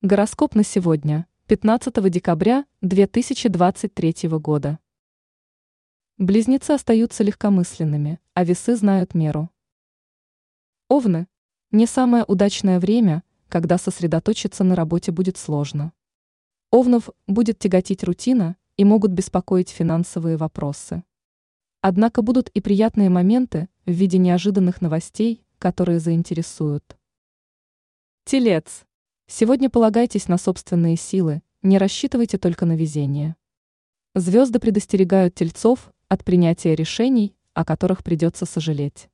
Гороскоп на сегодня, 15 декабря 2023 года. Близнецы остаются легкомысленными, а весы знают меру. Овны. Не самое удачное время, когда сосредоточиться на работе будет сложно. Овнов будет тяготить рутина и могут беспокоить финансовые вопросы. Однако будут и приятные моменты в виде неожиданных новостей, которые заинтересуют. Телец. Сегодня полагайтесь на собственные силы, не рассчитывайте только на везение. Звезды предостерегают тельцов от принятия решений, о которых придется сожалеть.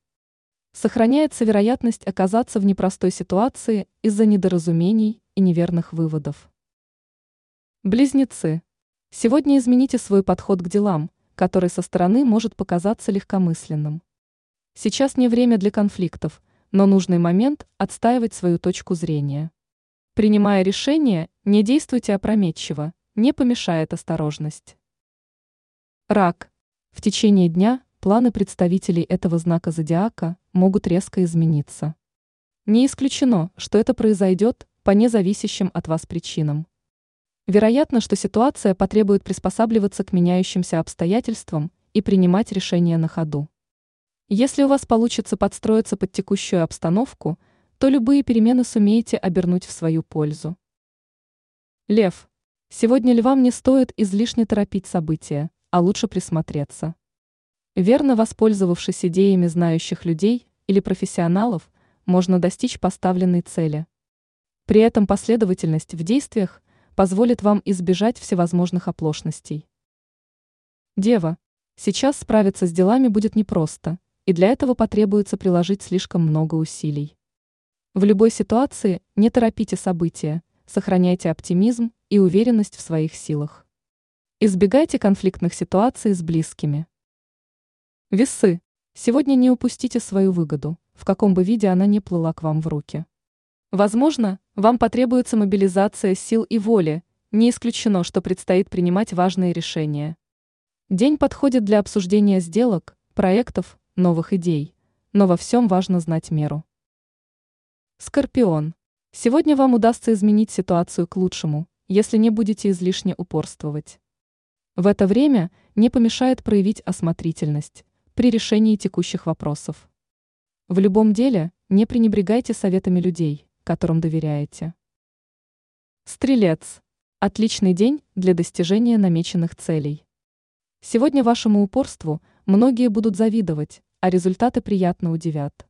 Сохраняется вероятность оказаться в непростой ситуации из-за недоразумений и неверных выводов. Близнецы. Сегодня измените свой подход к делам, который со стороны может показаться легкомысленным. Сейчас не время для конфликтов, но нужный момент отстаивать свою точку зрения. Принимая решение, не действуйте опрометчиво, не помешает осторожность. Рак. В течение дня планы представителей этого знака зодиака могут резко измениться. Не исключено, что это произойдет по независящим от вас причинам. Вероятно, что ситуация потребует приспосабливаться к меняющимся обстоятельствам и принимать решения на ходу. Если у вас получится подстроиться под текущую обстановку – то любые перемены сумеете обернуть в свою пользу. Лев. Сегодня львам не стоит излишне торопить события, а лучше присмотреться. Верно воспользовавшись идеями знающих людей или профессионалов, можно достичь поставленной цели. При этом последовательность в действиях позволит вам избежать всевозможных оплошностей. Дева. Сейчас справиться с делами будет непросто, и для этого потребуется приложить слишком много усилий. В любой ситуации не торопите события, сохраняйте оптимизм и уверенность в своих силах. Избегайте конфликтных ситуаций с близкими. Весы. Сегодня не упустите свою выгоду, в каком бы виде она ни плыла к вам в руки. Возможно, вам потребуется мобилизация сил и воли, не исключено, что предстоит принимать важные решения. День подходит для обсуждения сделок, проектов, новых идей, но во всем важно знать меру. Скорпион. Сегодня вам удастся изменить ситуацию к лучшему, если не будете излишне упорствовать. В это время не помешает проявить осмотрительность при решении текущих вопросов. В любом деле не пренебрегайте советами людей, которым доверяете. Стрелец. Отличный день для достижения намеченных целей. Сегодня вашему упорству многие будут завидовать, а результаты приятно удивят.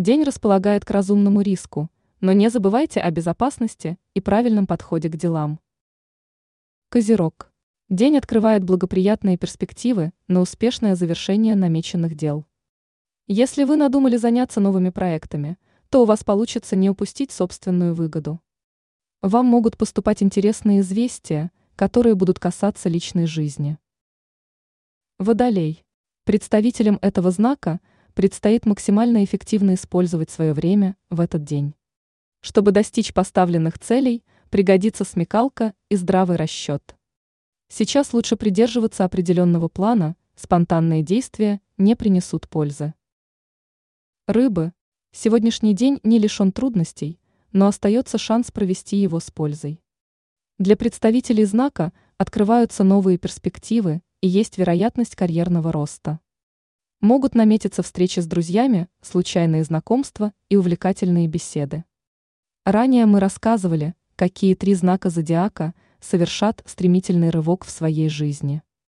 День располагает к разумному риску, но не забывайте о безопасности и правильном подходе к делам. Козерог. День открывает благоприятные перспективы на успешное завершение намеченных дел. Если вы надумали заняться новыми проектами, то у вас получится не упустить собственную выгоду. Вам могут поступать интересные известия, которые будут касаться личной жизни. Водолей. Представителям этого знака – предстоит максимально эффективно использовать свое время в этот день. Чтобы достичь поставленных целей, пригодится смекалка и здравый расчет. Сейчас лучше придерживаться определенного плана, спонтанные действия не принесут пользы. Рыбы. Сегодняшний день не лишен трудностей, но остается шанс провести его с пользой. Для представителей знака открываются новые перспективы и есть вероятность карьерного роста. Могут наметиться встречи с друзьями, случайные знакомства и увлекательные беседы. Ранее мы рассказывали, какие три знака зодиака совершат стремительный рывок в своей жизни.